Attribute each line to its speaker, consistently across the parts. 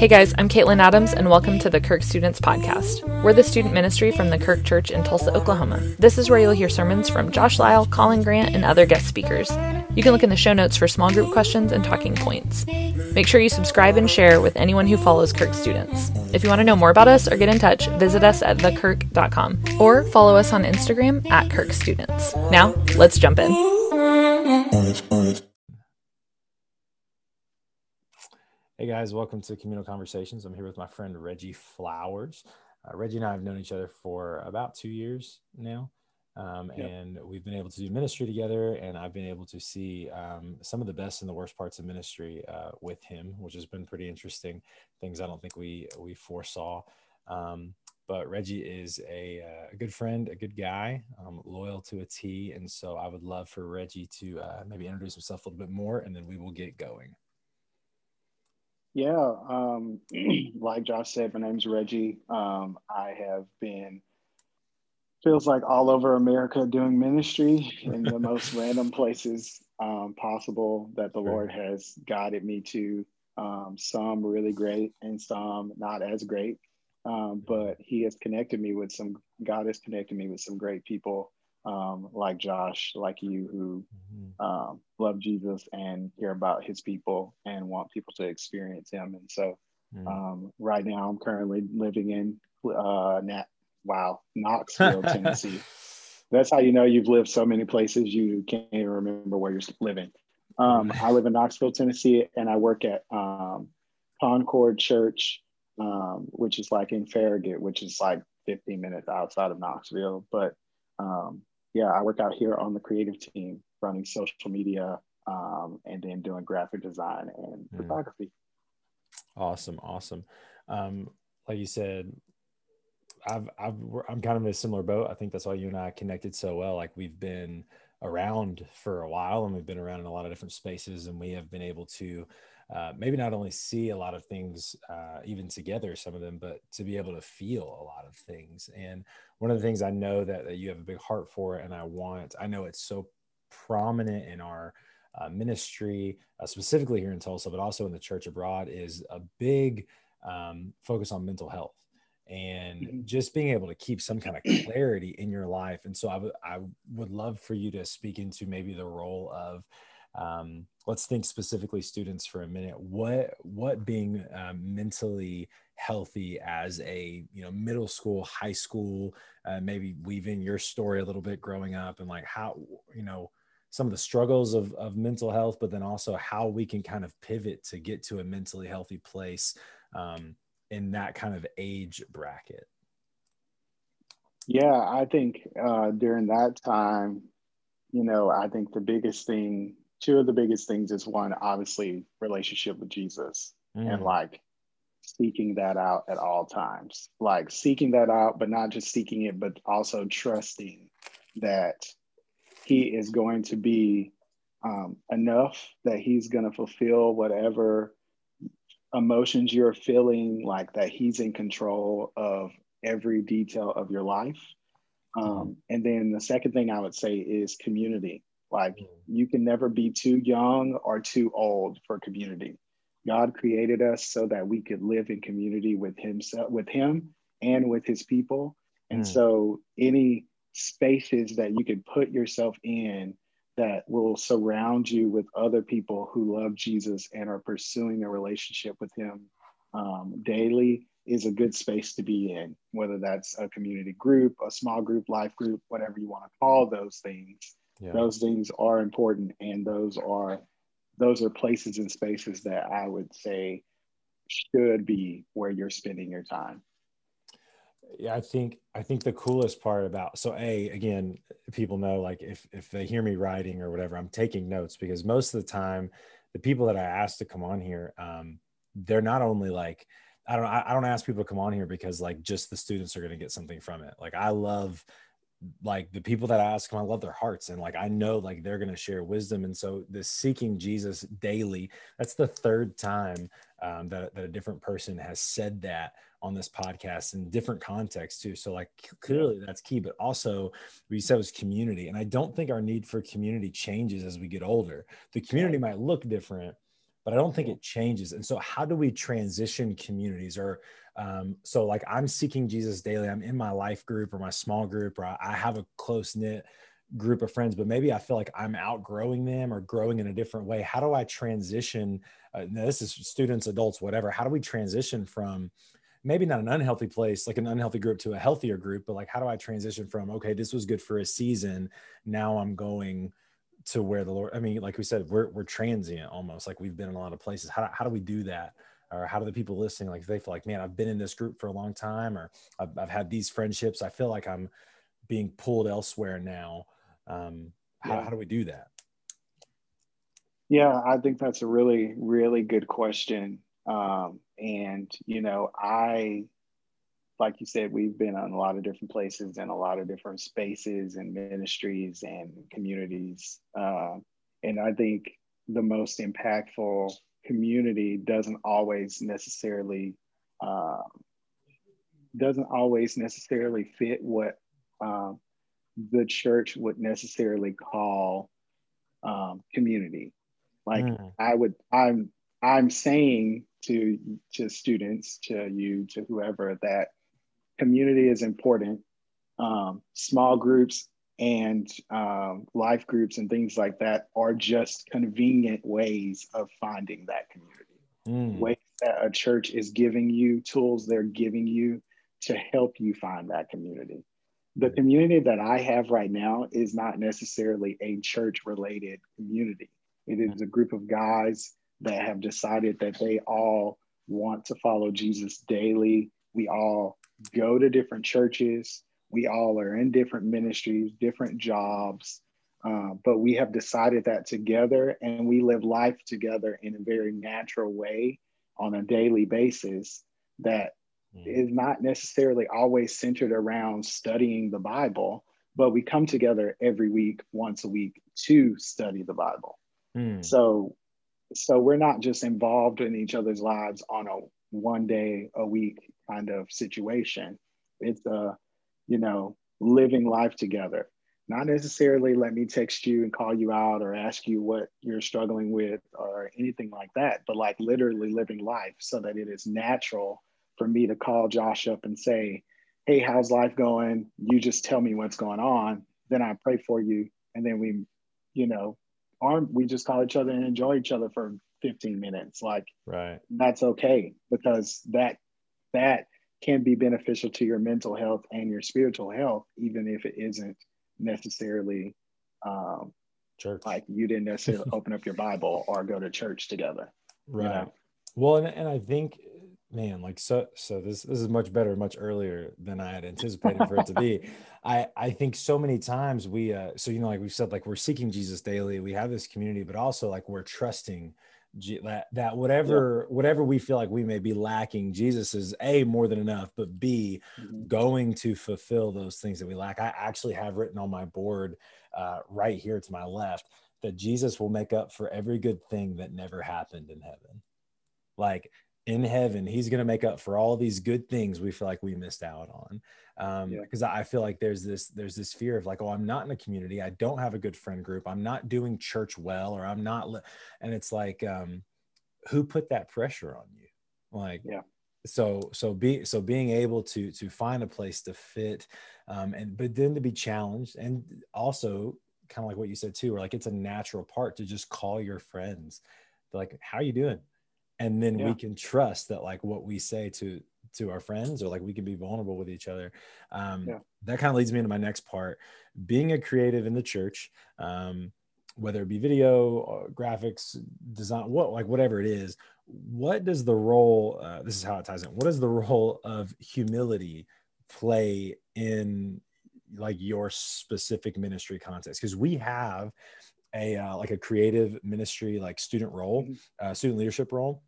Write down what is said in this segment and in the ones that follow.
Speaker 1: Hey guys, I'm Caitlin Adams, and welcome to the Kirk Students Podcast. We're the student ministry from the Kirk Church in Tulsa, Oklahoma. This is where you'll hear sermons from Josh Lyle, Colin Grant, and other guest speakers. You can look in the show notes for small group questions and talking points. Make sure you subscribe and share with anyone who follows Kirk Students. If you want to know more about us or get in touch, visit us at thekirk.com or follow us on Instagram at Kirk Students. Now, let's jump in.
Speaker 2: Hey guys, welcome to Communal Conversations. I'm here with my friend Reggie Flowers. Uh, Reggie and I have known each other for about two years now, um, yep. and we've been able to do ministry together. And I've been able to see um, some of the best and the worst parts of ministry uh, with him, which has been pretty interesting. Things I don't think we we foresaw. Um, but Reggie is a, uh, a, good friend, a good guy, um, loyal to a T. And so I would love for Reggie to uh, maybe introduce himself a little bit more, and then we will get going.
Speaker 3: Yeah, um, like Josh said, my name's Reggie. Um, I have been feels like all over America doing ministry in the most random places um, possible that the Lord has guided me to. Um, some really great and some not as great, um, but He has connected me with some. God has connected me with some great people um, like Josh, like you, who mm-hmm. um, love Jesus and hear about his people and want people to experience him. And so, mm-hmm. um, right now, I'm currently living in uh, Nat, wow, Knoxville, Tennessee. That's how you know you've lived so many places you can't even remember where you're living. Um, I live in Knoxville, Tennessee, and I work at um, Concord Church, um, which is like in Farragut, which is like 15 minutes outside of Knoxville. But um, yeah, I work out here on the creative team, running social media, um, and then doing graphic design and mm. photography.
Speaker 2: Awesome, awesome. Um, like you said, I've, I've I'm kind of in a similar boat. I think that's why you and I connected so well. Like we've been around for a while, and we've been around in a lot of different spaces, and we have been able to uh, maybe not only see a lot of things uh, even together some of them but to be able to feel a lot of things and one of the things i know that, that you have a big heart for and i want i know it's so prominent in our uh, ministry uh, specifically here in tulsa but also in the church abroad is a big um, focus on mental health and mm-hmm. just being able to keep some kind of clarity in your life and so I, w- I would love for you to speak into maybe the role of um, let's think specifically students for a minute what what being um, mentally healthy as a you know middle school high school uh, maybe weave in your story a little bit growing up and like how you know some of the struggles of, of mental health but then also how we can kind of pivot to get to a mentally healthy place um, in that kind of age bracket
Speaker 3: yeah i think uh, during that time you know i think the biggest thing two of the biggest things is one, obviously, relationship with Jesus mm. and like seeking that out at all times. Like seeking that out, but not just seeking it, but also trusting that He is going to be um, enough, that He's going to fulfill whatever emotions you're feeling, like that He's in control of every detail of your life. Um, and then the second thing I would say is community. Like mm. you can never be too young or too old for community. God created us so that we could live in community with himself, with him and with his people. And mm. so any spaces that you can put yourself in that will surround you with other people who love Jesus and are pursuing a relationship with him um, daily is a good space to be in, whether that's a community group, a small group, life group, whatever you want to call those things yeah. those things are important and those are those are places and spaces that i would say should be where you're spending your time.
Speaker 2: Yeah i think i think the coolest part about so a again people know like if if they hear me writing or whatever i'm taking notes because most of the time the people that i ask to come on here um they're not only like i don't i don't ask people to come on here because like just the students are going to get something from it. Like i love like the people that I ask them, I love their hearts. And like I know like they're gonna share wisdom. And so the seeking Jesus daily, that's the third time um, that, that a different person has said that on this podcast in different contexts too. So like clearly that's key, but also we said was community. And I don't think our need for community changes as we get older. The community might look different, but I don't think it changes. And so, how do we transition communities? Or um, so, like, I'm seeking Jesus daily. I'm in my life group or my small group, or I have a close knit group of friends, but maybe I feel like I'm outgrowing them or growing in a different way. How do I transition? Uh, this is students, adults, whatever. How do we transition from maybe not an unhealthy place, like an unhealthy group to a healthier group, but like, how do I transition from, okay, this was good for a season. Now I'm going to where the Lord, I mean, like we said, we're, we're transient almost like we've been in a lot of places. How, how do we do that? Or how do the people listening, like they feel like, man, I've been in this group for a long time, or I've, I've had these friendships. I feel like I'm being pulled elsewhere now. Um, how, yeah. how do we do that?
Speaker 3: Yeah, I think that's a really, really good question. Um, and, you know, I like you said, we've been on a lot of different places and a lot of different spaces and ministries and communities. Uh, and I think the most impactful community doesn't always necessarily uh, doesn't always necessarily fit what uh, the church would necessarily call um, community. Like mm. I would, I'm I'm saying to to students, to you, to whoever that community is important. Um, small groups and um, life groups and things like that are just convenient ways of finding that community. Mm. Ways that a church is giving you tools they're giving you to help you find that community. The community that I have right now is not necessarily a church related community. It is a group of guys that have decided that they all want to follow Jesus daily. We all go to different churches. We all are in different ministries, different jobs, uh, but we have decided that together and we live life together in a very natural way on a daily basis that mm. is not necessarily always centered around studying the Bible, but we come together every week, once a week to study the Bible. Mm. So, so we're not just involved in each other's lives on a one day a week kind of situation. It's a, you know, living life together. Not necessarily let me text you and call you out or ask you what you're struggling with or anything like that, but like literally living life so that it is natural for me to call Josh up and say, Hey, how's life going? You just tell me what's going on. Then I pray for you. And then we, you know, arm, we just call each other and enjoy each other for 15 minutes. Like,
Speaker 2: right.
Speaker 3: That's okay because that that can be beneficial to your mental health and your spiritual health, even if it isn't necessarily um,
Speaker 2: church.
Speaker 3: Like you didn't necessarily open up your Bible or go to church together.
Speaker 2: Right. You know? Well, and, and I think, man, like so, so this this is much better, much earlier than I had anticipated for it to be. I I think so many times we, uh, so you know, like we've said, like we're seeking Jesus daily. We have this community, but also like we're trusting that that whatever yeah. whatever we feel like we may be lacking jesus is a more than enough but b mm-hmm. going to fulfill those things that we lack i actually have written on my board uh, right here to my left that jesus will make up for every good thing that never happened in heaven like in heaven he's going to make up for all these good things we feel like we missed out on um because yeah. i feel like there's this there's this fear of like oh i'm not in a community i don't have a good friend group i'm not doing church well or i'm not li-. and it's like um who put that pressure on you like
Speaker 3: yeah
Speaker 2: so so be so being able to to find a place to fit um and but then to be challenged and also kind of like what you said too where like it's a natural part to just call your friends like how are you doing and then yeah. we can trust that like what we say to to our friends or like we can be vulnerable with each other um, yeah. that kind of leads me into my next part being a creative in the church um, whether it be video graphics design what like whatever it is what does the role uh, this is how it ties in what does the role of humility play in like your specific ministry context because we have a uh, like a creative ministry like student role mm-hmm. uh, student leadership role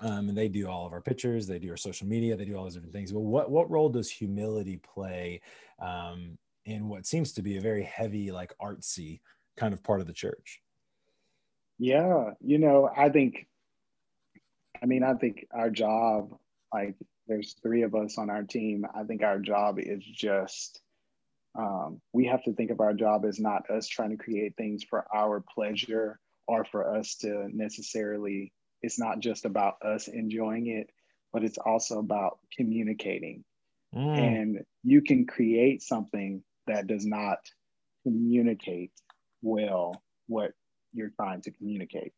Speaker 2: um, and they do all of our pictures they do our social media they do all those different things but what what role does humility play um, in what seems to be a very heavy like artsy kind of part of the church?
Speaker 3: Yeah you know i think i mean i think our job like there's three of us on our team i think our job is just um, we have to think of our job as not us trying to create things for our pleasure or for us to necessarily, it's not just about us enjoying it, but it's also about communicating. Mm. And you can create something that does not communicate well what you're trying to communicate.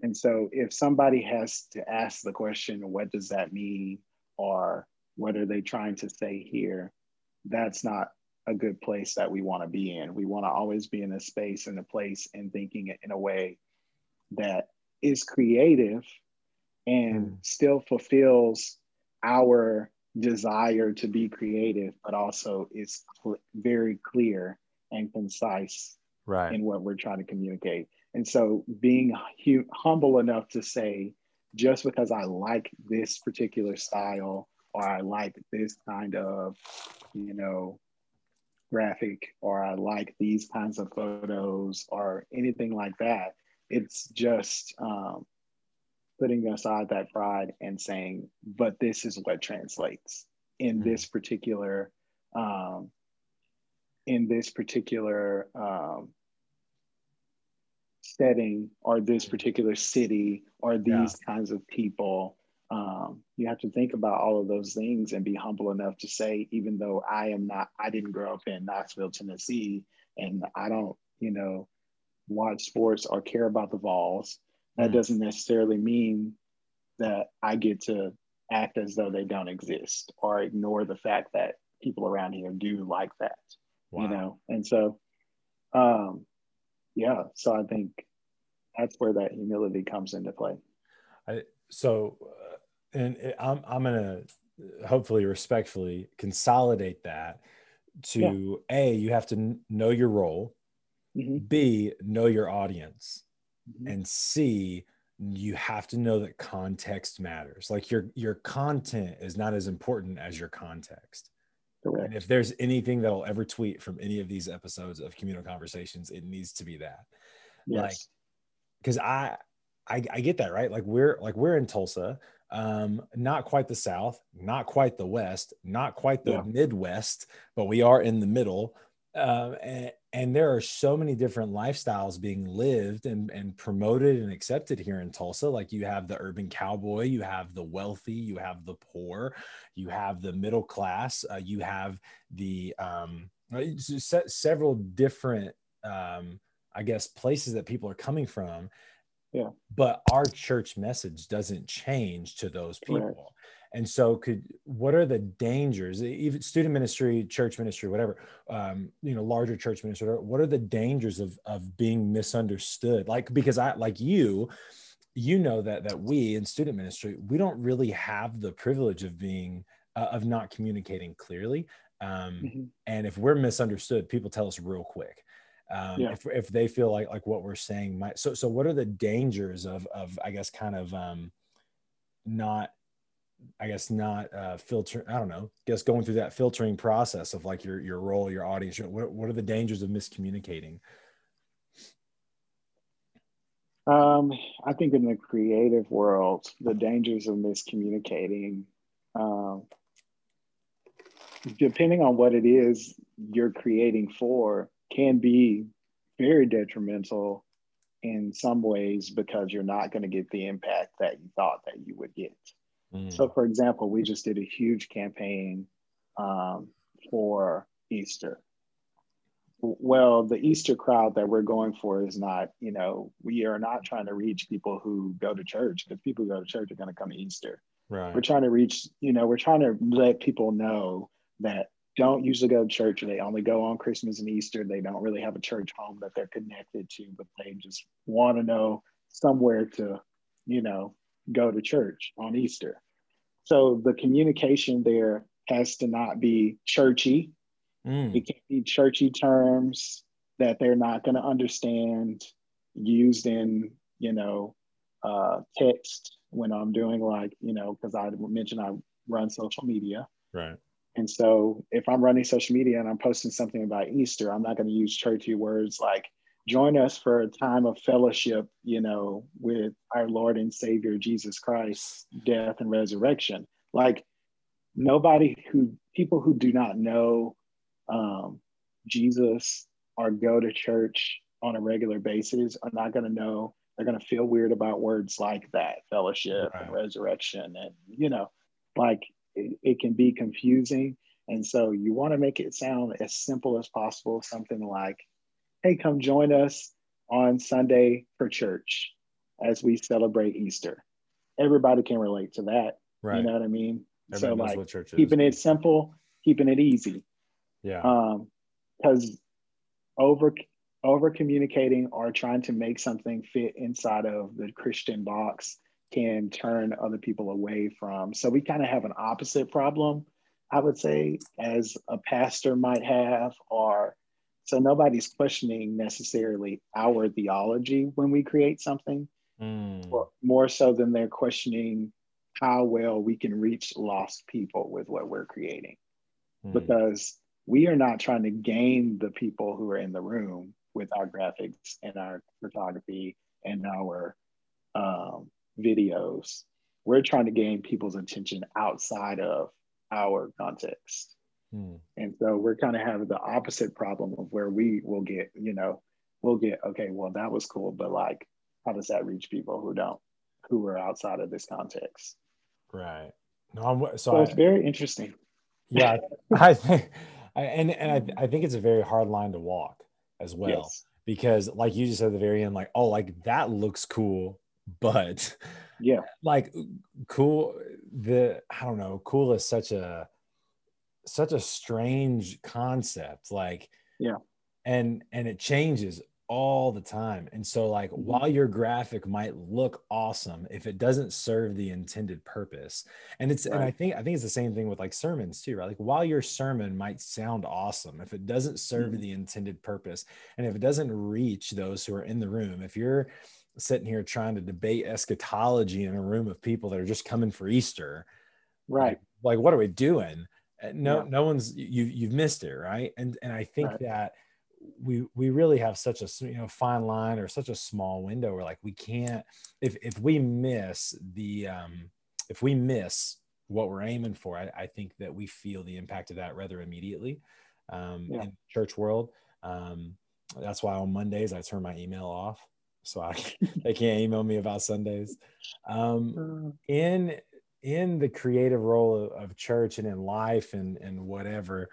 Speaker 3: And so if somebody has to ask the question, what does that mean? Or what are they trying to say here? That's not a good place that we want to be in. We want to always be in a space and a place and thinking in a way that is creative and mm. still fulfills our desire to be creative, but also is cl- very clear and concise
Speaker 2: right.
Speaker 3: in what we're trying to communicate. And so being hu- humble enough to say, just because I like this particular style or I like this kind of, you know, graphic or I like these kinds of photos or anything like that, it's just um, putting aside that pride and saying, but this is what translates in mm-hmm. this particular um, in this particular um, setting or this particular city or these yeah. kinds of people um, you have to think about all of those things and be humble enough to say even though i am not i didn't grow up in knoxville tennessee and i don't you know watch sports or care about the vols that mm. doesn't necessarily mean that i get to act as though they don't exist or ignore the fact that people around here do like that wow. you know and so um yeah so i think that's where that humility comes into play
Speaker 2: I, so uh, and i'm i'm gonna hopefully respectfully consolidate that to yeah. a you have to know your role mm-hmm. b know your audience mm-hmm. and c you have to know that context matters like your your content is not as important as your context Correct. And if there's anything that I'll ever tweet from any of these episodes of communal conversations, it needs to be that. Yes. Like, because I, I I get that right. Like we're like we're in Tulsa, um, not quite the South, not quite the West, not quite the yeah. Midwest, but we are in the middle. Um, and, and there are so many different lifestyles being lived and, and promoted and accepted here in Tulsa. Like you have the urban cowboy, you have the wealthy, you have the poor, you have the middle class, uh, you have the um, uh, several different, um, I guess, places that people are coming from.
Speaker 3: Yeah.
Speaker 2: But our church message doesn't change to those people. Right. And so, could what are the dangers, even student ministry, church ministry, whatever, um, you know, larger church ministry? What are the dangers of of being misunderstood? Like because I like you, you know that that we in student ministry we don't really have the privilege of being uh, of not communicating clearly. Um, mm-hmm. And if we're misunderstood, people tell us real quick. Um, yeah. if, if they feel like like what we're saying might so so what are the dangers of of I guess kind of um, not I guess not uh, filter. I don't know. I guess going through that filtering process of like your your role, your audience. What what are the dangers of miscommunicating?
Speaker 3: Um, I think in the creative world, the dangers of miscommunicating, um, depending on what it is you're creating for, can be very detrimental in some ways because you're not going to get the impact that you thought that you would get. Mm. So, for example, we just did a huge campaign um, for Easter. Well, the Easter crowd that we're going for is not, you know, we are not trying to reach people who go to church because people who go to church are going to come to Easter.
Speaker 2: Right.
Speaker 3: We're trying to reach, you know, we're trying to let people know that don't usually go to church. They only go on Christmas and Easter. They don't really have a church home that they're connected to, but they just want to know somewhere to, you know, go to church on Easter. So the communication there has to not be churchy. Mm. It can't be churchy terms that they're not going to understand used in, you know, uh, text when I'm doing like, you know, because I mentioned I run social media.
Speaker 2: Right.
Speaker 3: And so if I'm running social media and I'm posting something about Easter, I'm not going to use churchy words like join us for a time of fellowship, you know, with our Lord and Savior Jesus Christ, death and resurrection. Like nobody who people who do not know um, Jesus or go to church on a regular basis are not going to know they're going to feel weird about words like that fellowship right. and resurrection and you know like it, it can be confusing and so you want to make it sound as simple as possible something like hey come join us on sunday for church as we celebrate easter. Everybody can relate to that. Right. you know what i mean? Everybody so like keeping it simple keeping it easy.
Speaker 2: Yeah.
Speaker 3: Um because over over communicating or trying to make something fit inside of the Christian box can turn other people away from. So we kind of have an opposite problem, I would say, as a pastor might have, or so nobody's questioning necessarily our theology when we create something, mm. or more so than they're questioning how well we can reach lost people with what we're creating. Mm. Because we are not trying to gain the people who are in the room with our graphics and our photography and our um, videos. We're trying to gain people's attention outside of our context. Hmm. And so we're kind of having the opposite problem of where we will get, you know, we'll get, okay, well, that was cool, but like, how does that reach people who don't, who are outside of this context?
Speaker 2: Right. No, I'm, so,
Speaker 3: so I, it's very interesting.
Speaker 2: Yeah, I think, and and I, I think it's a very hard line to walk as well. Yes. Because like you just said at the very end, like, oh, like that looks cool, but
Speaker 3: yeah,
Speaker 2: like cool. The I don't know, cool is such a such a strange concept. Like,
Speaker 3: yeah,
Speaker 2: and and it changes all the time. And so, like, mm-hmm. while your graphic might look awesome, if it doesn't serve the intended purpose, and it's, right. and I think, I think it's the same thing with like sermons too, right? Like, while your sermon might sound awesome, if it doesn't serve mm-hmm. the intended purpose, and if it doesn't reach those who are in the room, if you're sitting here trying to debate eschatology in a room of people that are just coming for Easter,
Speaker 3: right?
Speaker 2: Like, like what are we doing? Uh, no, yeah. no one's you you've missed it, right? And and I think right. that we we really have such a you know fine line or such a small window where like we can't if if we miss the um if we miss what we're aiming for I, I think that we feel the impact of that rather immediately um yeah. in church world um that's why on mondays i turn my email off so i they can't email me about sundays um uh. in in the creative role of, of church and in life and and whatever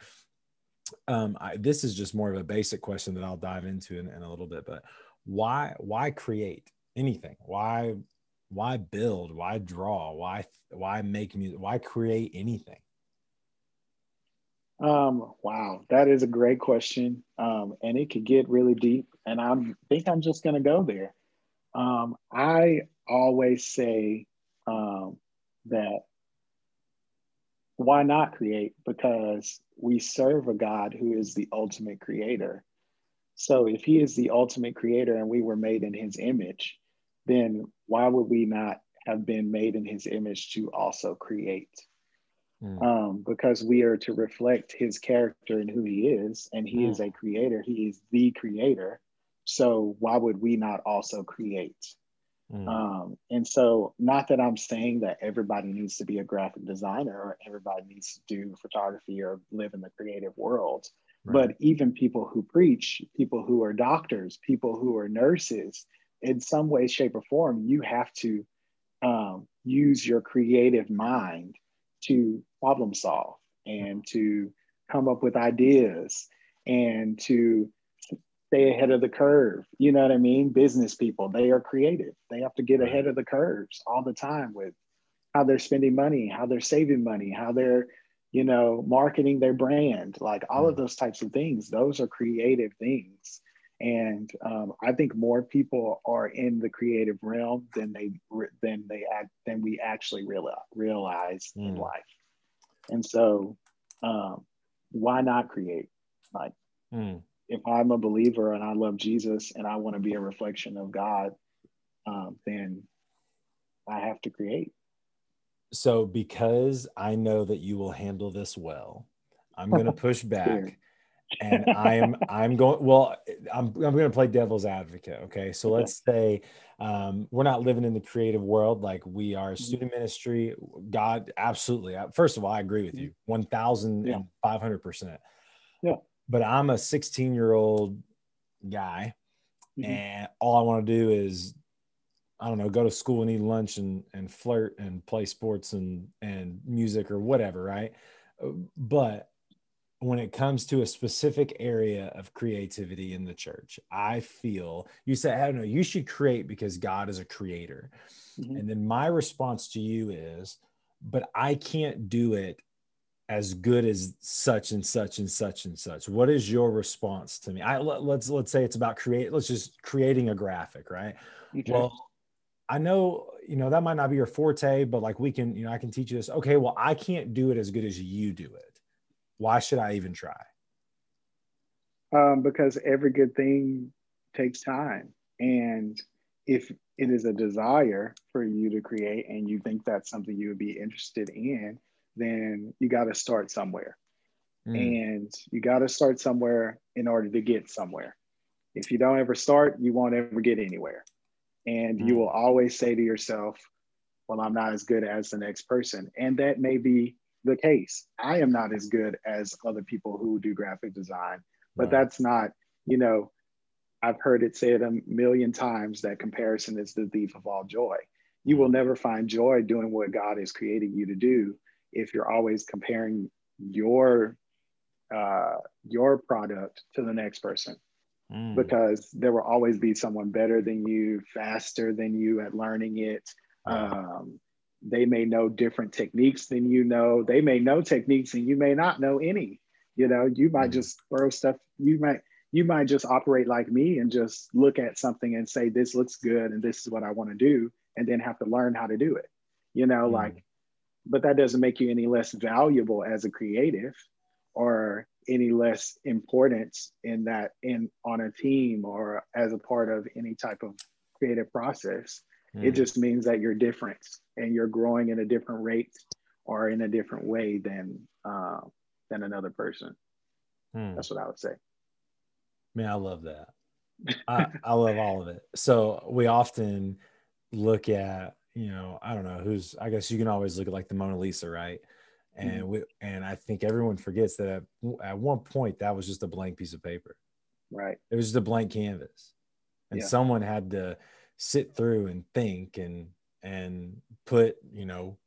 Speaker 2: um, I, this is just more of a basic question that I'll dive into in, in a little bit, but why why create anything? Why why build? Why draw? Why why make music? Why create anything?
Speaker 3: Um, wow, that is a great question. Um, and it could get really deep. And I think I'm just gonna go there. Um, I always say um, that why not create? Because we serve a God who is the ultimate creator. So if he is the ultimate creator and we were made in his image, then why would we not have been made in his image to also create? Mm. Um, because we are to reflect his character and who he is, and he mm. is a creator, he is the creator. So why would we not also create? Mm. Um, and so, not that I'm saying that everybody needs to be a graphic designer or everybody needs to do photography or live in the creative world, right. but even people who preach, people who are doctors, people who are nurses, in some way, shape, or form, you have to um, use your creative mind to problem solve and to come up with ideas and to stay ahead of the curve. You know what I mean? Business people, they are creative. They have to get ahead of the curves all the time with how they're spending money, how they're saving money, how they're, you know, marketing their brand, like all of those types of things. Those are creative things. And um, I think more people are in the creative realm than they than they act than we actually realize realize mm. in life. And so, um, why not create? Like, mm if I'm a believer and I love Jesus and I want to be a reflection of God, um, then I have to create.
Speaker 2: So, because I know that you will handle this well, I'm going to push back. and I'm I'm going well I'm I'm going to play devil's advocate okay so let's say um, we're not living in the creative world like we are mm-hmm. student ministry God absolutely first of all I agree with you 1500 percent
Speaker 3: yeah
Speaker 2: but I'm a 16 year old guy mm-hmm. and all I want to do is I don't know, go to school and eat lunch and and flirt and play sports and and music or whatever, right? But when it comes to a specific area of creativity in the church, I feel you say, I don't know, you should create because God is a creator. Mm-hmm. And then my response to you is, but I can't do it as good as such and such and such and such. What is your response to me? I let, us let's say it's about create let's just creating a graphic right? Okay. well i know you know that might not be your forte but like we can you know i can teach you this. Okay well i can't do it as good as you do it. Why should i even try?
Speaker 3: Um, because every good thing takes time. And if it is a desire for you to create and you think that's something you would be interested in then you got to start somewhere. Mm. And you got to start somewhere in order to get somewhere. If you don't ever start, you won't ever get anywhere. And mm. you will always say to yourself, well, I'm not as good as the next person. And that may be the case. I am not as good as other people who do graphic design, but right. that's not, you know, I've heard it said a million times that comparison is the thief of all joy. You will mm. never find joy doing what God is creating you to do if you're always comparing your uh, your product to the next person mm. because there will always be someone better than you faster than you at learning it um, they may know different techniques than you know they may know techniques and you may not know any you know you might mm. just throw stuff you might you might just operate like me and just look at something and say this looks good and this is what i want to do and then have to learn how to do it you know mm. like but that doesn't make you any less valuable as a creative or any less important in that in on a team or as a part of any type of creative process. Mm. it just means that you're different and you're growing at a different rate or in a different way than uh, than another person. Mm. that's what i would say.
Speaker 2: Man i love that. I, I love all of it. So we often look at you know, I don't know who's, I guess you can always look at like the Mona Lisa, right? And mm-hmm. we, and I think everyone forgets that at, at, one point that was just a blank piece of paper.
Speaker 3: Right.
Speaker 2: It was just a blank canvas. And yeah. someone had to sit through and think and, and put, you know,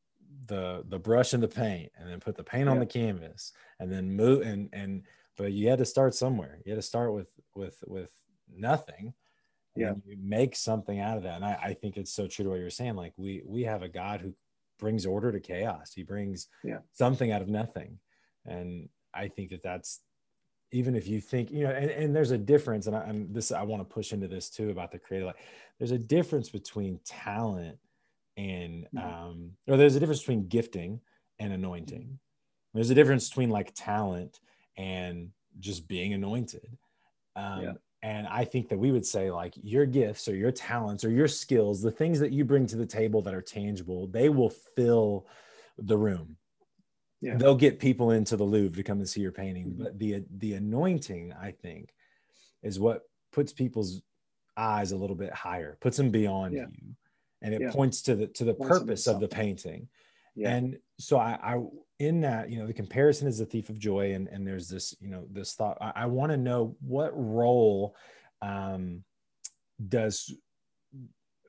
Speaker 2: the, the brush and the paint and then put the paint yeah. on the canvas and then move and, and, but you had to start somewhere. You had to start with, with, with nothing yeah. you make something out of that and I, I, think it's so true to what you're saying like we we have a god who brings order to chaos he brings yeah. something out of nothing and i think that that's even if you think you know and, and there's a difference and I, am this i want to push into this too about the creative like there's a difference between talent and mm-hmm. um or there's a difference between gifting and anointing mm-hmm. there's a difference between like talent and just being anointed um, yeah. And I think that we would say, like, your gifts or your talents or your skills, the things that you bring to the table that are tangible, they will fill the room. Yeah. They'll get people into the Louvre to come and see your painting. Mm-hmm. But the the anointing, I think, is what puts people's eyes a little bit higher, puts them beyond yeah. you, and it yeah. points to the to the purpose of the painting. Yeah. And so I, I in that you know the comparison is the thief of joy and and there's this you know this thought i, I want to know what role um does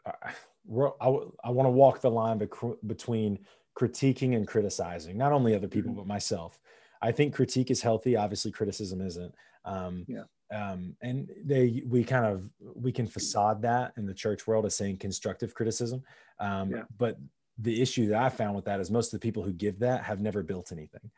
Speaker 2: uh, I, I want to walk the line between critiquing and criticizing not only other people mm-hmm. but myself i think critique is healthy obviously criticism isn't um yeah um, and they we kind of we can facade that in the church world as saying constructive criticism um, yeah. but the issue that I found with that is most of the people who give that have never built anything.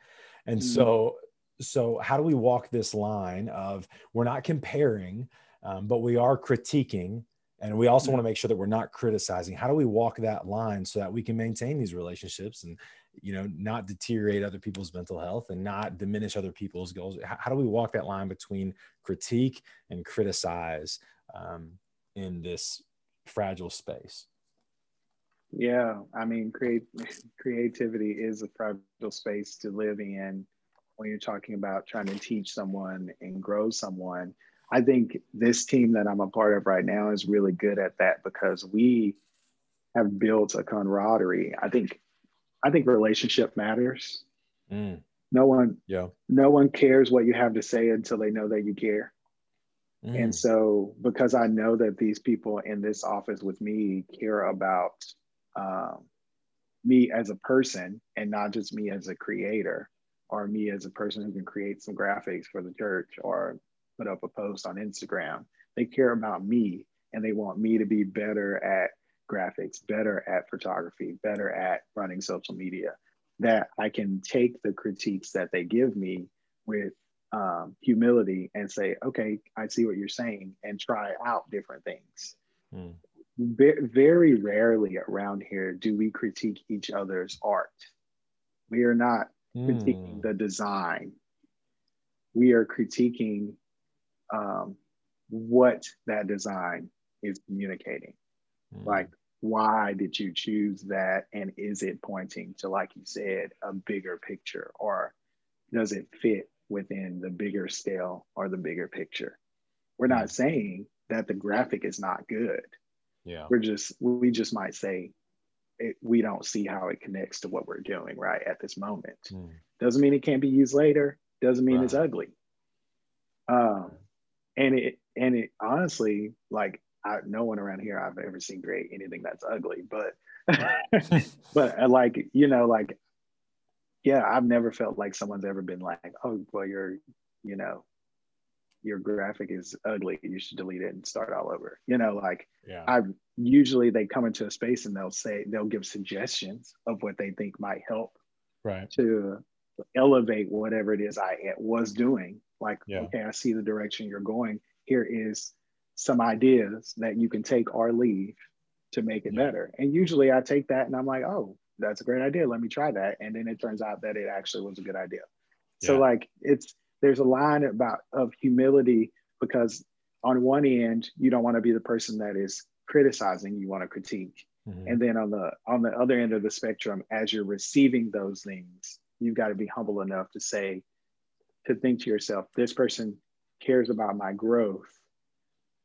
Speaker 2: And mm-hmm. so, so how do we walk this line of we're not comparing, um, but we are critiquing, and we also mm-hmm. want to make sure that we're not criticizing. How do we walk that line so that we can maintain these relationships and you know not deteriorate other people's mental health and not diminish other people's goals? How, how do we walk that line between critique and criticize um, in this fragile space?
Speaker 3: Yeah, I mean, create creativity is a fragile space to live in when you're talking about trying to teach someone and grow someone. I think this team that I'm a part of right now is really good at that because we have built a camaraderie. I think I think relationship matters. Mm. No one, yeah, no one cares what you have to say until they know that you care. Mm. And so, because I know that these people in this office with me care about um, me as a person and not just me as a creator or me as a person who can create some graphics for the church or put up a post on Instagram. They care about me and they want me to be better at graphics, better at photography, better at running social media. That I can take the critiques that they give me with um, humility and say, okay, I see what you're saying, and try out different things. Mm. Very rarely around here do we critique each other's art. We are not mm. critiquing the design. We are critiquing um, what that design is communicating. Mm. Like, why did you choose that? And is it pointing to, like you said, a bigger picture or does it fit within the bigger scale or the bigger picture. We're not mm. saying that the graphic is not good.
Speaker 2: Yeah.
Speaker 3: We're just, we just might say it, we don't see how it connects to what we're doing right at this moment. Mm. Doesn't mean it can't be used later. Doesn't mean right. it's ugly. Um, and it, and it honestly, like I, no one around here I've ever seen create anything that's ugly, but, but uh, like, you know, like yeah, I've never felt like someone's ever been like, oh, well, you're you know, your graphic is ugly. You should delete it and start all over. You know, like
Speaker 2: yeah.
Speaker 3: I usually they come into a space and they'll say they'll give suggestions of what they think might help,
Speaker 2: right,
Speaker 3: to elevate whatever it is I was doing. Like,
Speaker 2: yeah.
Speaker 3: okay, I see the direction you're going. Here is some ideas that you can take or leave to make it yeah. better. And usually I take that and I'm like, oh, that's a great idea. Let me try that. And then it turns out that it actually was a good idea. So like it's there's a line about of humility because on one end you don't want to be the person that is criticizing, you want to critique. Mm-hmm. And then on the on the other end of the spectrum, as you're receiving those things, you've got to be humble enough to say, to think to yourself, this person cares about my growth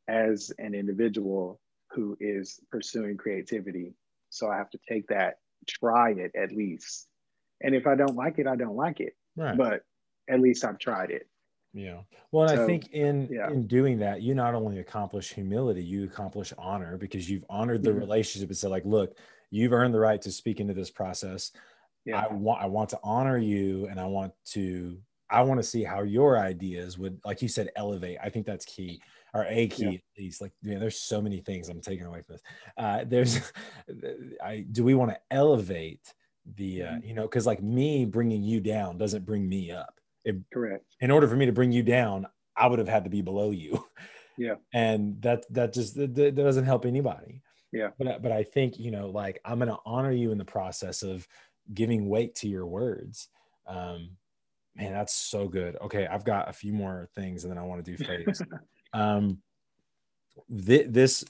Speaker 3: as an individual who is pursuing creativity. So I have to take that try it at least. And if I don't like it, I don't like it.
Speaker 2: Right.
Speaker 3: But at least I've tried it.
Speaker 2: Yeah. Well, and so, I think in yeah. in doing that, you not only accomplish humility, you accomplish honor because you've honored the mm-hmm. relationship and said, like, look, you've earned the right to speak into this process. Yeah. I want I want to honor you and I want to I want to see how your ideas would, like you said, elevate. I think that's key or a key yeah. at least. Like, man, there's so many things I'm taking away from this. Uh, there's, I do we want to elevate the, uh, mm-hmm. you know, because like me bringing you down doesn't bring me up. It,
Speaker 3: Correct.
Speaker 2: In order for me to bring you down, I would have had to be below you.
Speaker 3: Yeah.
Speaker 2: And that that just that, that doesn't help anybody.
Speaker 3: Yeah.
Speaker 2: But but I think you know, like I'm gonna honor you in the process of giving weight to your words. Um, man, that's so good. Okay, I've got a few more things, and then I want to do phase. Um, th- this,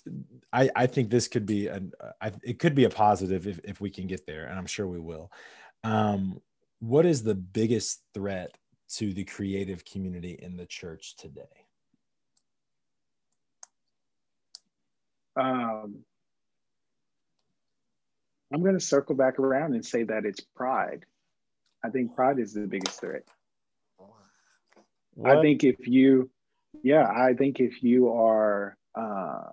Speaker 2: I, I think this could be a, I, it could be a positive if, if we can get there, and I'm sure we will. Um, what is the biggest threat to the creative community in the church today?
Speaker 3: Um, I'm going to circle back around and say that it's pride. I think pride is the biggest threat. What? I think if you yeah, I think if you are, uh,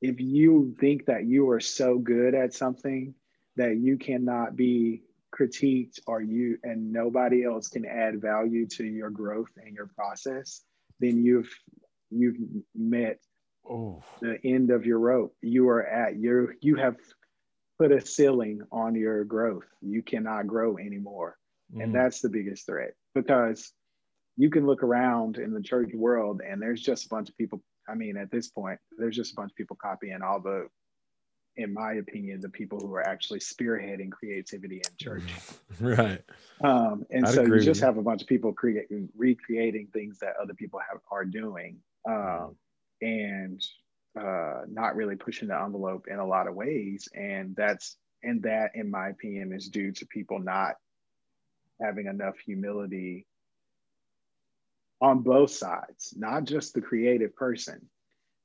Speaker 3: if you think that you are so good at something that you cannot be critiqued or you and nobody else can add value to your growth and your process, then you've you've met
Speaker 2: oh.
Speaker 3: the end of your rope. You are at your you have put a ceiling on your growth. You cannot grow anymore. Mm. And that's the biggest threat because you can look around in the church world and there's just a bunch of people i mean at this point there's just a bunch of people copying all the in my opinion the people who are actually spearheading creativity in church.
Speaker 2: Right.
Speaker 3: Um, and I'd so you just have a bunch of people creating recreating things that other people have are doing um, and uh, not really pushing the envelope in a lot of ways. And that's and that in my opinion is due to people not having enough humility on both sides, not just the creative person,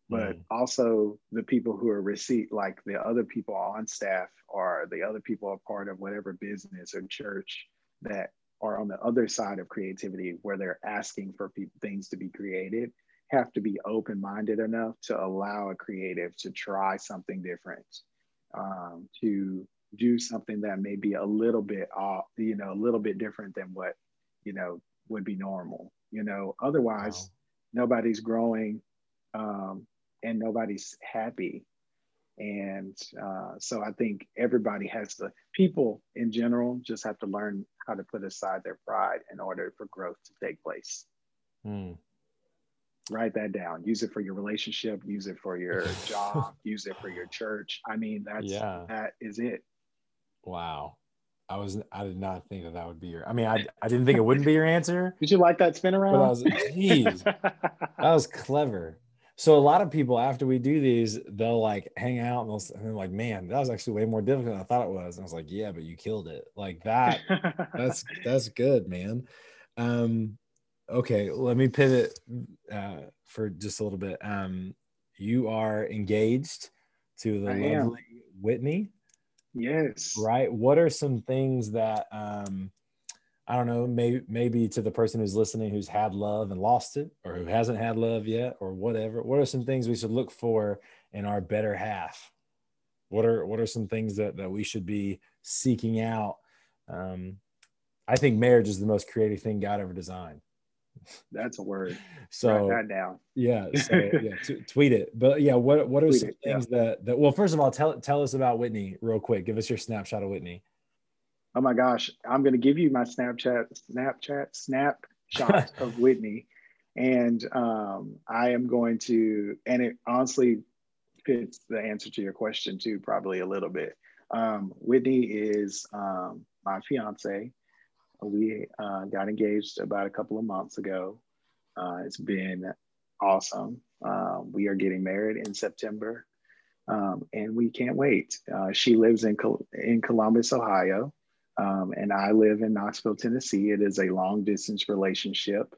Speaker 3: but mm. also the people who are receipt, like the other people on staff or the other people are part of whatever business or church that are on the other side of creativity where they're asking for pe- things to be created have to be open-minded enough to allow a creative to try something different um, to do something that may be a little bit off you know a little bit different than what you know would be normal you know otherwise wow. nobody's growing um, and nobody's happy and uh, so I think everybody has to, people in general just have to learn how to put aside their pride in order for growth to take place. Mm. Write that down. Use it for your relationship, use it for your job, use it for your church. I mean, that's, yeah. that is it.
Speaker 2: Wow. I was I did not think that that would be your. I mean, I I didn't think it wouldn't be your answer.
Speaker 3: Did you like that spin around?
Speaker 2: But I was, geez, that was clever. So a lot of people after we do these, they'll like hang out and, they'll, and they're like, "Man, that was actually way more difficult than I thought it was." And I was like, "Yeah, but you killed it. Like that. that's that's good, man." Um, okay, let me pivot uh, for just a little bit. Um, you are engaged to the I lovely am. Whitney.
Speaker 3: Yes.
Speaker 2: Right. What are some things that um, I don't know, maybe maybe to the person who's listening who's had love and lost it, or who hasn't had love yet, or whatever. What are some things we should look for in our better half? What are what are some things that that we should be seeking out? Um, I think marriage is the most creative thing God ever designed.
Speaker 3: That's a word.
Speaker 2: So
Speaker 3: Write that down.
Speaker 2: Yeah. So yeah, t- tweet it. But yeah, what what are tweet some it, things yeah. that that well, first of all, tell tell us about Whitney real quick. Give us your snapshot of Whitney
Speaker 3: oh my gosh, I'm going to give you my Snapchat, Snapchat, snapshot of Whitney. And um, I am going to, and it honestly fits the answer to your question too, probably a little bit. Um, Whitney is um, my fiance. We uh, got engaged about a couple of months ago. Uh, it's been awesome. Uh, we are getting married in September, um, and we can't wait. Uh, she lives in Col- in Columbus, Ohio, um, and I live in Knoxville, Tennessee. It is a long distance relationship.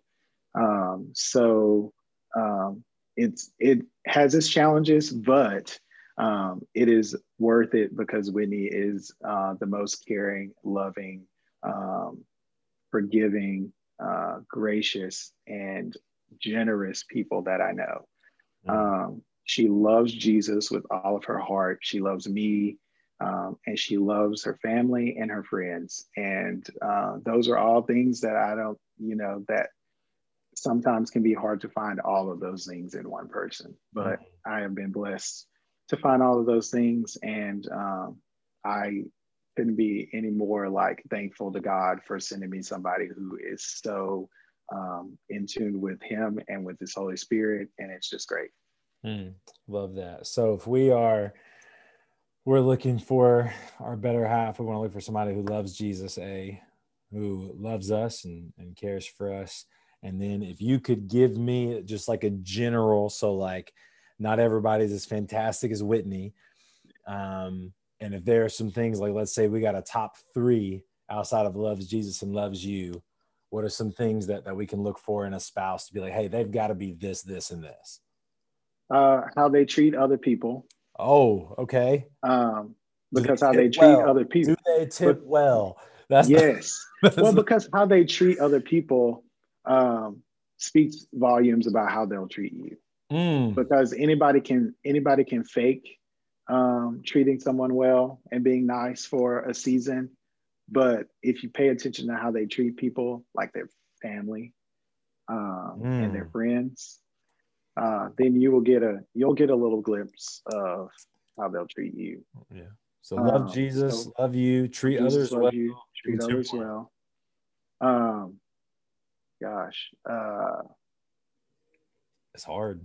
Speaker 3: Um, so um, it's it has its challenges, but um, it is worth it because Whitney is uh, the most caring, loving, um, forgiving, uh, gracious, and generous people that I know. Mm-hmm. she loves Jesus with all of her heart. She loves me um, and she loves her family and her friends. And uh, those are all things that I don't, you know, that sometimes can be hard to find all of those things in one person. But mm-hmm. I have been blessed to find all of those things. And um, I couldn't be any more like thankful to God for sending me somebody who is so um, in tune with Him and with His Holy Spirit. And it's just great.
Speaker 2: Mm, love that. So if we are, we're looking for our better half. We want to look for somebody who loves Jesus, A, who loves us and, and cares for us. And then if you could give me just like a general, so like not everybody's as fantastic as Whitney. Um, and if there are some things like, let's say we got a top three outside of loves Jesus and loves you, what are some things that, that we can look for in a spouse to be like, hey, they've got to be this, this, and this?
Speaker 3: Uh, how they treat other people.
Speaker 2: Oh, okay.
Speaker 3: Um, because how they treat
Speaker 2: well?
Speaker 3: other people.
Speaker 2: Do they tip but, well? That's
Speaker 3: yes. Well, because how they treat other people um, speaks volumes about how they'll treat you. Mm. Because anybody can anybody can fake um, treating someone well and being nice for a season, but if you pay attention to how they treat people, like their family um, mm. and their mm. friends, uh, then you will get a you'll get a little glimpse of how they'll treat you.
Speaker 2: Yeah. So love um, Jesus, so love you, treat Jesus others well, you,
Speaker 3: treat others well. Um, gosh, uh,
Speaker 2: it's hard.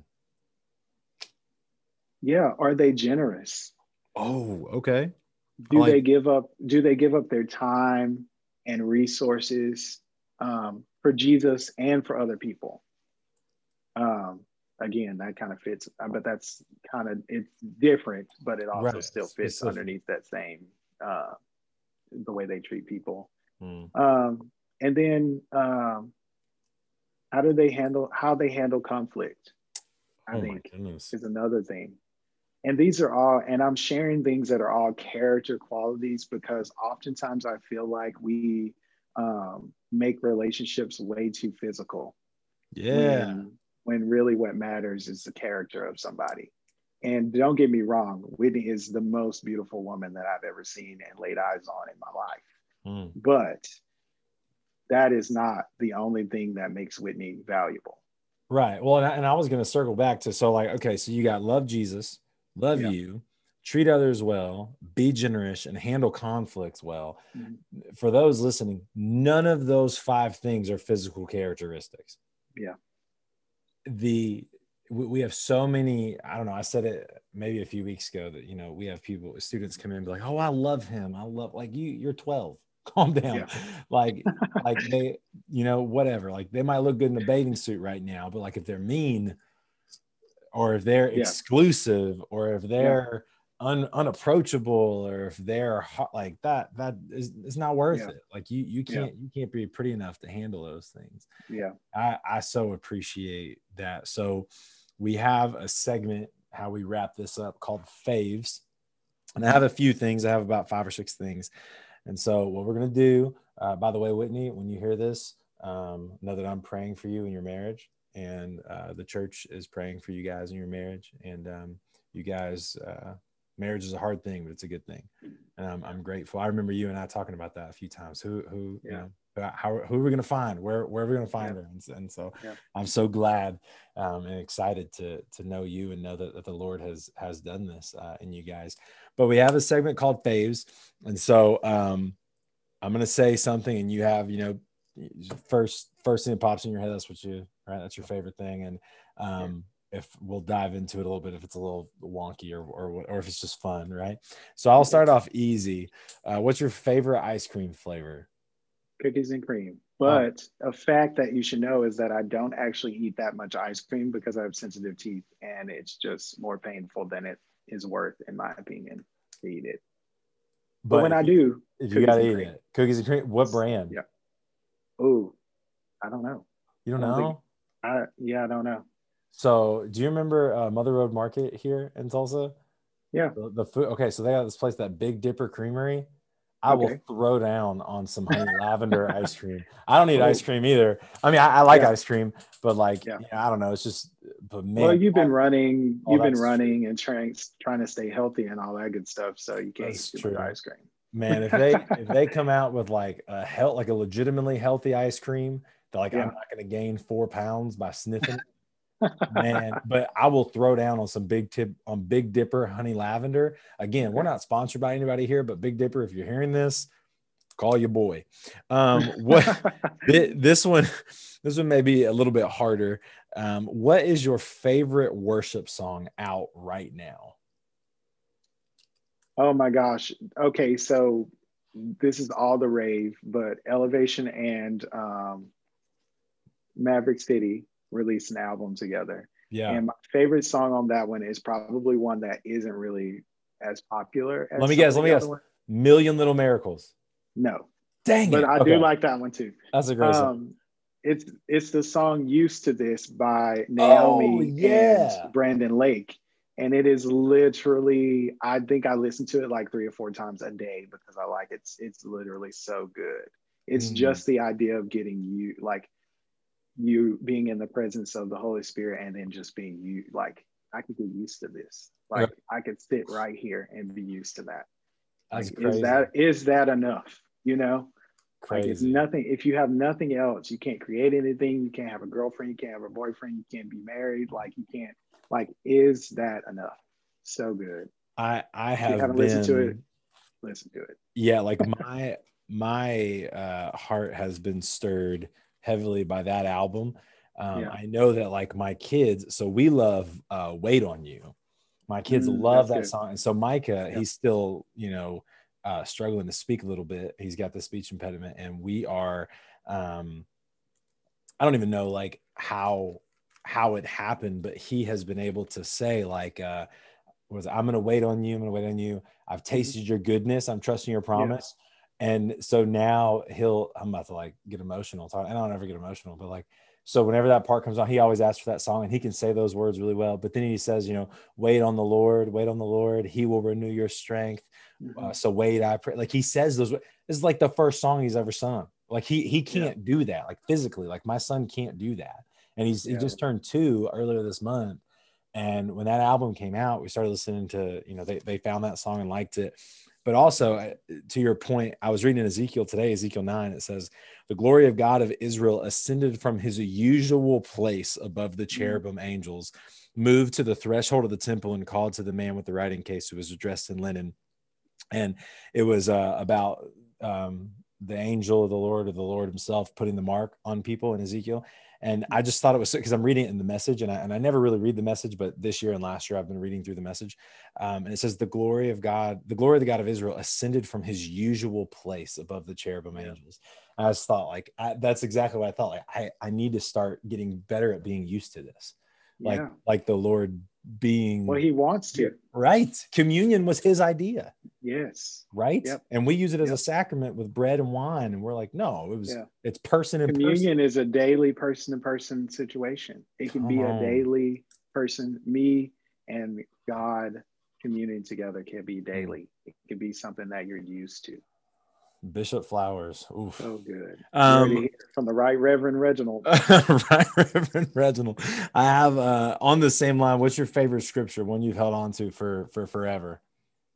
Speaker 3: Yeah, are they generous?
Speaker 2: Oh, okay.
Speaker 3: Do like- they give up? Do they give up their time and resources um, for Jesus and for other people? Again, that kind of fits, uh, but that's kind of it's different, but it also right. still fits Specific. underneath that same uh, the way they treat people. Mm. Um, and then um, how do they handle how they handle conflict? I oh think is another thing. And these are all, and I'm sharing things that are all character qualities because oftentimes I feel like we um, make relationships way too physical.
Speaker 2: Yeah.
Speaker 3: When, when really what matters is the character of somebody. And don't get me wrong, Whitney is the most beautiful woman that I've ever seen and laid eyes on in my life.
Speaker 2: Mm.
Speaker 3: But that is not the only thing that makes Whitney valuable.
Speaker 2: Right. Well, and I, and I was going to circle back to so like okay, so you got love Jesus, love
Speaker 3: Yeah.
Speaker 2: you, treat others well, be generous, and handle conflicts well.
Speaker 3: Mhm.
Speaker 2: For those listening, none of those five things are physical characteristics.
Speaker 3: Yeah.
Speaker 2: The we have so many. I don't know. I said it maybe a few weeks ago that you know we have people, students come in and be like, "Oh, I love him. I love like you. You're 12. Calm down."
Speaker 3: Yeah.
Speaker 2: Like like they you know whatever like they might look good in a bathing suit right now but like if they're mean or if they're
Speaker 3: Yeah.
Speaker 2: exclusive or if they're un, unapproachable or if they're hot like that that is it's not worth
Speaker 3: Yeah.
Speaker 2: it. Like you you can't you can't be pretty enough to handle those things.
Speaker 3: Yeah.
Speaker 2: i i so appreciate that. So we have a segment how we wrap this up called faves. And i have a few things. I have about five or six things. And so what we're going to do uh, by the way whitney when you hear this um, know that i'm praying for you in your marriage. And uh, the church is praying for you guys in your marriage. And um, you guys uh, marriage is a hard thing but it's a good thing. And I'm, I'm grateful. I remember you and i talking about that a few times. Who who you
Speaker 3: Yeah.
Speaker 2: know how, who are we going to find? Where where are we going to find
Speaker 3: Yeah.
Speaker 2: her? And, and so
Speaker 3: Yeah.
Speaker 2: i'm so glad um, and excited to to know you and know that, that the lord has has done this uh, in you guys. But we have a segment called faves. And so um, i'm going to say something and you have you know first first thing that pops in your head that's what you right? That's your favorite thing. And um, if we'll dive into it a little bit if it's a little wonky or or, or if it's just fun right so i'll start off easy uh, what's your favorite ice cream flavor
Speaker 3: Cookies and cream.
Speaker 2: Oh.
Speaker 3: But a fact that you should know is that I don't actually eat that much ice cream because I have sensitive teeth and it's just more painful than it is worth, in my opinion, to eat it. But, when I do,
Speaker 2: if you gotta eat
Speaker 3: cream.
Speaker 2: it cookies and cream what brand
Speaker 3: Yeah. oh, I don't know.
Speaker 2: you don't
Speaker 3: I don't
Speaker 2: know
Speaker 3: think- I yeah, I don't know.
Speaker 2: So, do you remember uh, Mother Road Market here in Tulsa?
Speaker 3: Yeah.
Speaker 2: The, the food. Okay, so they got this place, that Big Dipper Creamery. I will throw down on some honey lavender ice cream. I don't eat
Speaker 3: Oh.
Speaker 2: ice cream either. I mean, I, I like
Speaker 3: Yeah.
Speaker 2: ice cream, but like,
Speaker 3: Yeah.
Speaker 2: yeah, I don't know. It's just, but man,
Speaker 3: well, you've been running,
Speaker 2: Oh,
Speaker 3: you've been running and trying trying to stay healthy and all that good stuff. So you can't
Speaker 2: That's
Speaker 3: eat too much
Speaker 2: true.
Speaker 3: ice cream.
Speaker 2: man, if they if they come out with like a health, like a legitimately healthy ice cream, that like
Speaker 3: Yeah.
Speaker 2: I'm not going to gain four pounds by sniffing. Man but i will throw down on some big tip on big dipper honey lavender. Again we're not sponsored by anybody here but big dipper if you're hearing this call your boy. Um what thi- this one this one may be a little bit harder. Um what is your favorite worship song out right now?
Speaker 3: Oh my gosh. Okay, so this is all the rave, but Elevation and um, Maverick City released an album together.
Speaker 2: yeah
Speaker 3: And my favorite song on that one is probably one that isn't really as popular as
Speaker 2: Let me guess, let me guess.
Speaker 3: ones.
Speaker 2: million little miracles
Speaker 3: No,
Speaker 2: dang
Speaker 3: but
Speaker 2: it.
Speaker 3: I
Speaker 2: Okay.
Speaker 3: do like that one too.
Speaker 2: that's a great song
Speaker 3: Um, it's it's the song "Used to This" by Naomi
Speaker 2: Oh, yeah.
Speaker 3: and Brandon Lake, and it is literally. I think I listen to it like three or four times a day because I like it. It's it's literally so good. It's
Speaker 2: Mm.
Speaker 3: just the idea of getting you like you being in the presence of the Holy Spirit and then just being you. Like I could get used to this. Like I could sit right here and be used to that.
Speaker 2: that's
Speaker 3: Like,
Speaker 2: crazy
Speaker 3: is that is that enough? You know. Like it's
Speaker 2: crazy
Speaker 3: nothing. If you have nothing else, you can't create anything. You can't have a girlfriend. You can't have a boyfriend. You can't be married. Like you can't. Like is that enough? So good.
Speaker 2: i i have
Speaker 3: haven't
Speaker 2: been
Speaker 3: listened to it, listen to it.
Speaker 2: yeah like my my uh heart has been stirred heavily by that album um
Speaker 3: Yeah.
Speaker 2: i know that like my kids so we love uh wait on you my kids
Speaker 3: Mm,
Speaker 2: love that
Speaker 3: good.
Speaker 2: song and so micah
Speaker 3: Yeah.
Speaker 2: he's still you know uh struggling to speak a little bit he's got the speech impediment and we are um i don't even know like how how it happened but he has been able to say like uh was I'm gonna wait on you. I'm gonna wait on you. I've
Speaker 3: Mm-hmm.
Speaker 2: tasted your goodness. I'm trusting your promise. And so now he'll. I'm about to like get emotional. Talk, and I don't ever get emotional, but like so whenever that part comes on, he always asks for that song, and he can say those words really well. But then he says, you know, wait on the Lord, wait on the Lord. He will renew your strength. Uh, so wait, I pray. Like he says those. This is like the first song he's ever sung. Like he he can't yeah. do that, like physically. Like my son can't do that. And he's yeah. he just turned two earlier this month. And when that album came out, we started listening to, you know, they, they found that song and liked it. But also, to your point, I was reading in Ezekiel today, Ezekiel 9, it says, The glory of God of Israel ascended from his usual place above the mm. cherubim angels, moved to the threshold of the temple, and called to the man with the writing case who was dressed in linen. And it was uh, about um, the angel of the Lord or the Lord himself putting the mark on people in Ezekiel. And I just thought it was because I'm reading it in the message, and I, and I never really read the message, but this year and last year I've been reading through the message. Um, and it says, The glory of God, the glory of the God of Israel ascended from his usual place above the cherubim angels. I just thought, like, I, that's exactly what I thought. Like, I, I need to start getting better at being used to this. Like, yeah. like the Lord being
Speaker 3: well he wants to
Speaker 2: right communion was his idea
Speaker 3: yes
Speaker 2: right yep. and we use it as yep. a sacrament with bread and wine and we're like no it was yeah. it's person
Speaker 3: communion
Speaker 2: person.
Speaker 3: is a daily person to person situation it can Come be on. a daily person me and god communing together can be daily it can be something that you're used to
Speaker 2: Bishop Flowers. Oof.
Speaker 3: Oh, good. Um, from the Right Reverend Reginald.
Speaker 2: right Reverend Reginald. I have uh, on the same line. What's your favorite scripture? One you've held on to for for forever.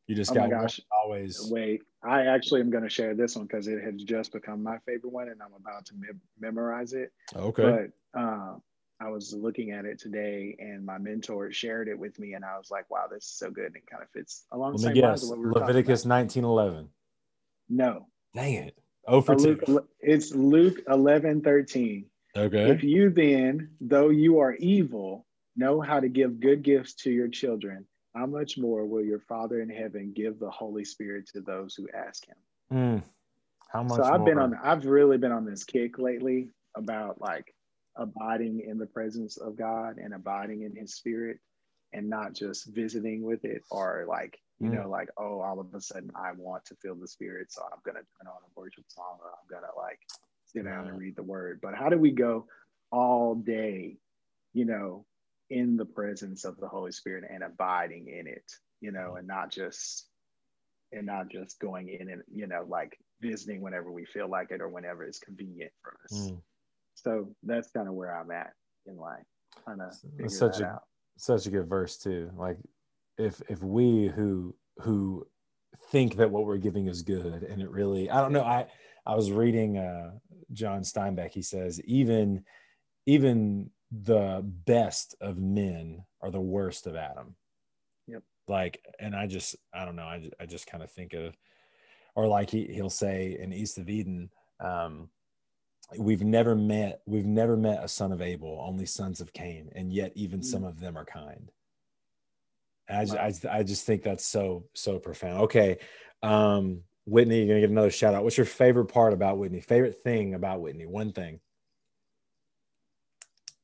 Speaker 2: You just oh got gosh. always.
Speaker 3: Wait, I actually am going to share this one because it has just become my favorite one, and I'm about to me- memorize it.
Speaker 2: Okay.
Speaker 3: But uh, I was looking at it today, and my mentor shared it with me, and I was like, "Wow, this is so good!" And it kind of fits along the same lines
Speaker 2: we were Leviticus 19:11.
Speaker 3: No.
Speaker 2: Dang it. Oh, for
Speaker 3: Luke, it's Luke 11 13.
Speaker 2: Okay.
Speaker 3: If you then, though you are evil, know how to give good gifts to your children, how much more will your Father in heaven give the Holy Spirit to those who ask him?
Speaker 2: Mm. How much?
Speaker 3: So I've
Speaker 2: more?
Speaker 3: been on, I've really been on this kick lately about like abiding in the presence of God and abiding in his spirit and not just visiting with it or like you mm. know, like, oh, all of a sudden I want to feel the spirit. So I'm going to turn on a worship song or I'm going to like sit down and read the word. But how do we go all day, you know, in the presence of the Holy Spirit and abiding in it, you know, and not just, and not just going in and, you know, like visiting whenever we feel like it or whenever it's convenient for us. Mm. So that's kind of where I'm at in life. Kind of
Speaker 2: such
Speaker 3: a,
Speaker 2: out. Such a good verse too. Like if if we who who think that what we're giving is good and it really i don't know i i was reading uh john steinbeck. He says even even the best of men are the worst of adam.
Speaker 3: Yep.
Speaker 2: Like and i just i don't know i, I just kind of think of or like he, he'll say in east of eden um we've never met we've never met a son of abel only sons of cain and yet even mm. some of them are kind I, wow. I, I just think that's so so profound. Okay, um, Whitney, you're gonna get another shout out. What's your favorite part about Whitney? Favorite thing about Whitney? One thing.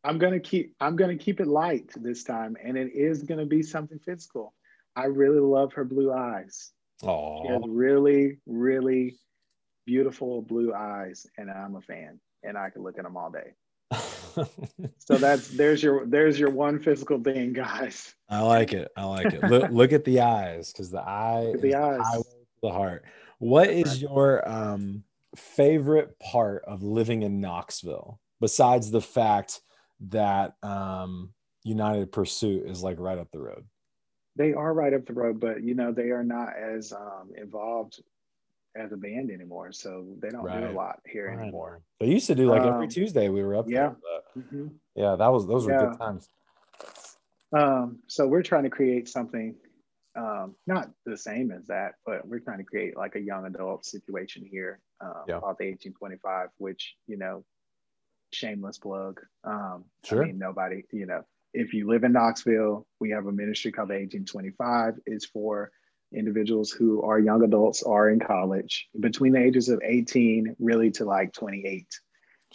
Speaker 3: I'm gonna keep I'm gonna keep it light this time, and it is gonna be something physical. I really love her blue eyes.
Speaker 2: Oh,
Speaker 3: she has really, really beautiful blue eyes, and I'm a fan, and I can look at them all day. so that's there's your there's your one physical thing, guys.
Speaker 2: I like it. I like it. Look, look at the eyes because the eye
Speaker 3: the eyes.
Speaker 2: The, the heart. What is your um, favorite part of living in Knoxville besides the fact that um, United Pursuit is like right up the road?
Speaker 3: They are right up the road, but you know they are not as um, involved as a band anymore, so they don't right. do a lot here right. anymore.
Speaker 2: They used to do like every um, Tuesday. We were up
Speaker 3: yeah.
Speaker 2: there. Mm-hmm. Yeah, that was those were yeah. good times.
Speaker 3: Um, so we're trying to create something um, not the same as that, but we're trying to create like a young adult situation here um, yeah. called the 1825, which you know, shameless plug. Um,
Speaker 2: sure.
Speaker 3: I mean, nobody, you know, if you live in Knoxville, we have a ministry called the 1825. It's for individuals who are young adults are in college between the ages of 18 really to like 28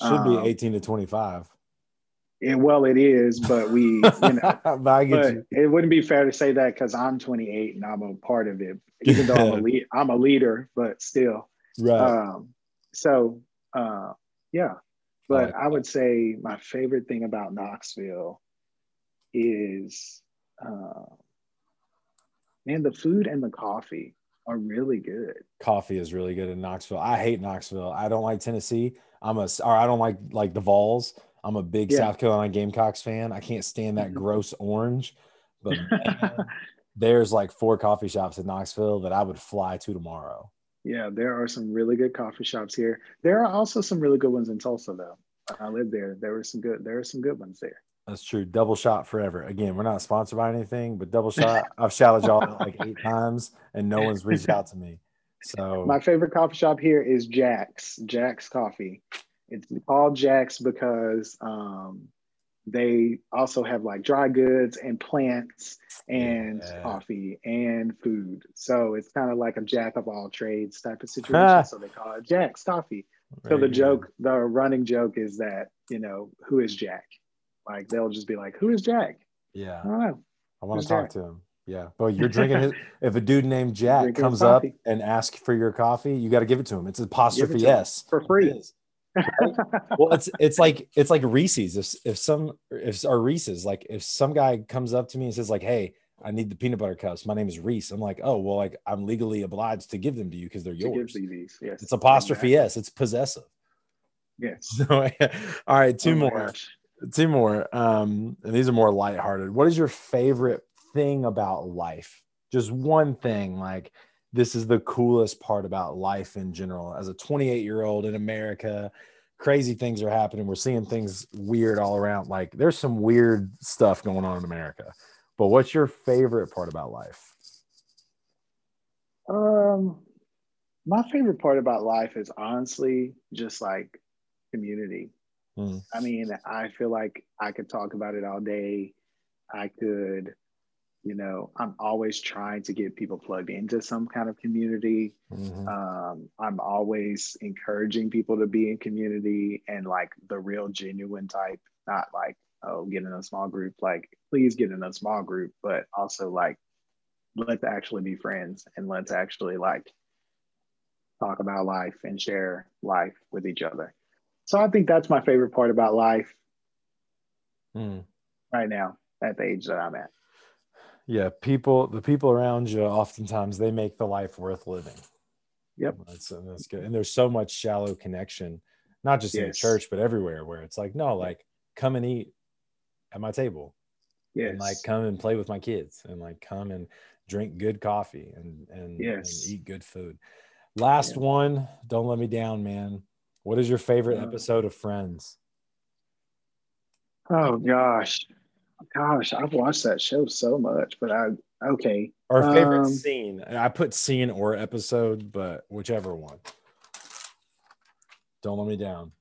Speaker 2: should um, be 18 to 25
Speaker 3: it, well it is but we you know but, but it wouldn't be fair to say that because i'm 28 and i'm a part of it even though i'm a lead i'm a leader but still.
Speaker 2: Right. Um,
Speaker 3: so uh, yeah but i would say my favorite thing about knoxville is uh, and the food and the coffee are really good.
Speaker 2: Coffee is really good in Knoxville. I hate Knoxville. I don't like Tennessee. I'm a or I don't like like the Vols. I'm a big yeah. South Carolina Gamecocks fan. I can't stand that mm-hmm. gross orange. But man, there's like four coffee shops in Knoxville that I would fly to tomorrow.
Speaker 3: Yeah, there are some really good coffee shops here. There are also some really good ones in Tulsa, though. I lived there. There were some good. There are some good ones there.
Speaker 2: That's true. Double shot forever. Again, we're not sponsored by anything, but double shot. I've shouted y'all like eight times, and no one's reached out to me. So
Speaker 3: my favorite coffee shop here is Jack's. Jack's Coffee. It's called Jack's because um, they also have like dry goods and plants and yeah. coffee and food. So it's kind of like a jack of all trades type of situation. so they call it Jack's Coffee. so the joke, the running joke is that, you know, who is Jack? Like they'll just be like, who is Jack?
Speaker 2: Yeah. I. I want to talk Jack? to him. Yeah. But you're drinking his, if a dude named Jack comes up and asks for your coffee, you got to give it to him. It's apostrophe S
Speaker 3: for free
Speaker 2: well, it's it's like it's like Reese's. If if some if our Reese's like if some guy comes up to me and says like, "Hey, I need the peanut butter cups. My name is Reese." I'm like, "Oh, well, like I'm legally obliged to give them to you because they're yours."
Speaker 3: yes.
Speaker 2: It's apostrophe yes. It's possessive.
Speaker 3: Yes.
Speaker 2: So, all right, two oh more. Gosh. Two more. Um, and these are more lighthearted. What is your favorite thing about life? Just one thing, like this is the coolest part about life in general. As a 28 year old in America, crazy things are happening. We're seeing things weird all around. Like there's some weird stuff going on in America. But what's your favorite part about life?
Speaker 3: Um, my favorite part about life is honestly just like community. Hmm. I mean, I feel like I could talk about it all day. I could you know i'm always trying to get people plugged into some kind of community mm-hmm. um, i'm always encouraging people to be in community and like the real genuine type not like oh get in a small group like please get in a small group but also like let's actually be friends and let's actually like talk about life and share life with each other so i think that's my favorite part about life mm. right now at the age that i'm at
Speaker 2: yeah people the people around you oftentimes they make the life worth living
Speaker 3: yep
Speaker 2: that's, that's good and there's so much shallow connection not just yes. in the church but everywhere where it's like no like come and eat at my table yes. and like come and play with my kids and like come and drink good coffee and and,
Speaker 3: yes.
Speaker 2: and eat good food last yeah. one don't let me down man what is your favorite episode of friends
Speaker 3: oh gosh Gosh, I've watched that show so much, but I okay.
Speaker 2: Our favorite um, scene. I put scene or episode, but whichever one. Don't let me down.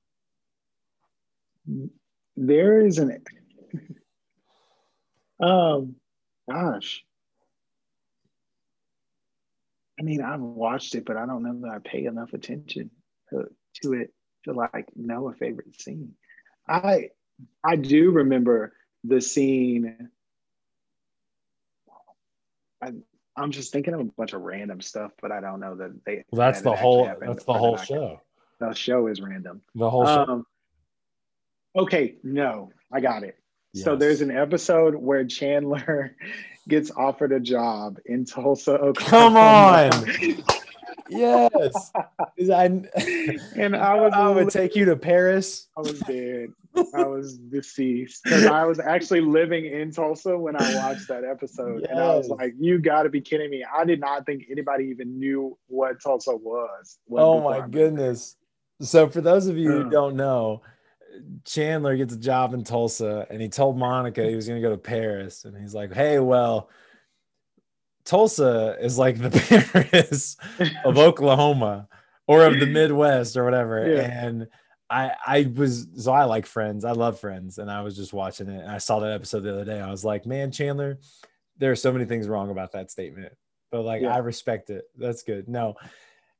Speaker 3: There is an um gosh. I mean, I've watched it, but I don't know that I pay enough attention to, to it to like know a favorite scene. I I do remember the scene I, I'm just thinking of a bunch of random stuff, but I don't know that they.
Speaker 2: Well, that's that the whole. Happened, that's the whole show.
Speaker 3: The show is random.
Speaker 2: The whole show. Um,
Speaker 3: okay, no, I got it. Yes. So there's an episode where Chandler gets offered a job in Tulsa, Oklahoma.
Speaker 2: Come on. yes. I,
Speaker 3: and I was
Speaker 2: I would take you to Paris.
Speaker 3: I was dead. I was deceased because I was actually living in Tulsa when I watched that episode, yes. and I was like, "You got to be kidding me!" I did not think anybody even knew what Tulsa was.
Speaker 2: Oh my goodness! So for those of you who don't know, Chandler gets a job in Tulsa, and he told Monica he was going to go to Paris, and he's like, "Hey, well." Tulsa is like the Paris of Oklahoma or of the Midwest or whatever. Yeah. And I I was so I like Friends. I love Friends, and I was just watching it, and I saw that episode the other day. I was like, man, Chandler, there are so many things wrong about that statement, but like yeah. I respect it. That's good. No,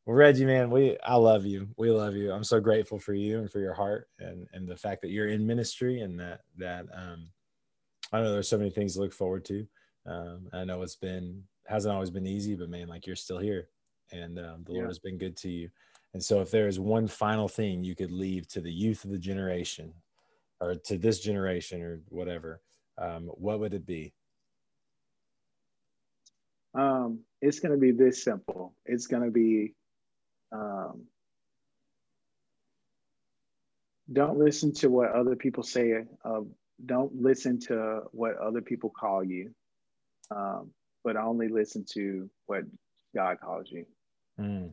Speaker 2: Reggie, man, we I love you. We love you. I'm so grateful for you and for your heart and and the fact that you're in ministry and that that um I know there's so many things to look forward to. Um, I know it's been hasn't always been easy, but man, like you're still here, and um, the yeah. Lord has been good to you. And so, if there is one final thing you could leave to the youth of the generation, or to this generation, or whatever, um, what would it be?
Speaker 3: Um, it's going to be this simple. It's going to be um, don't listen to what other people say. Uh, don't listen to what other people call you, um, but only listen to what God calls you. Mm.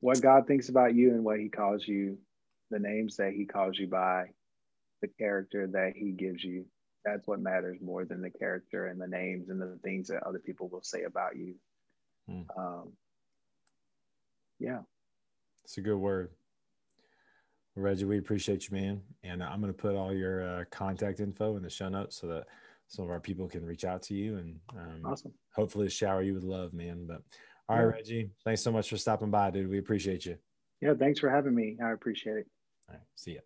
Speaker 3: What God thinks about you and what He calls you, the names that He calls you by, the character that He gives you. That's what matters more than the character and the names and the things that other people will say about you. Mm. Um, yeah.
Speaker 2: It's a good word. Reggie, we appreciate you, man. And I'm going to put all your uh, contact info in the show notes so that some of our people can reach out to you and um,
Speaker 3: awesome.
Speaker 2: hopefully shower you with love, man. But all right, yeah. Reggie, thanks so much for stopping by, dude. We appreciate you.
Speaker 3: Yeah, thanks for having me. I appreciate it.
Speaker 2: All right, see ya.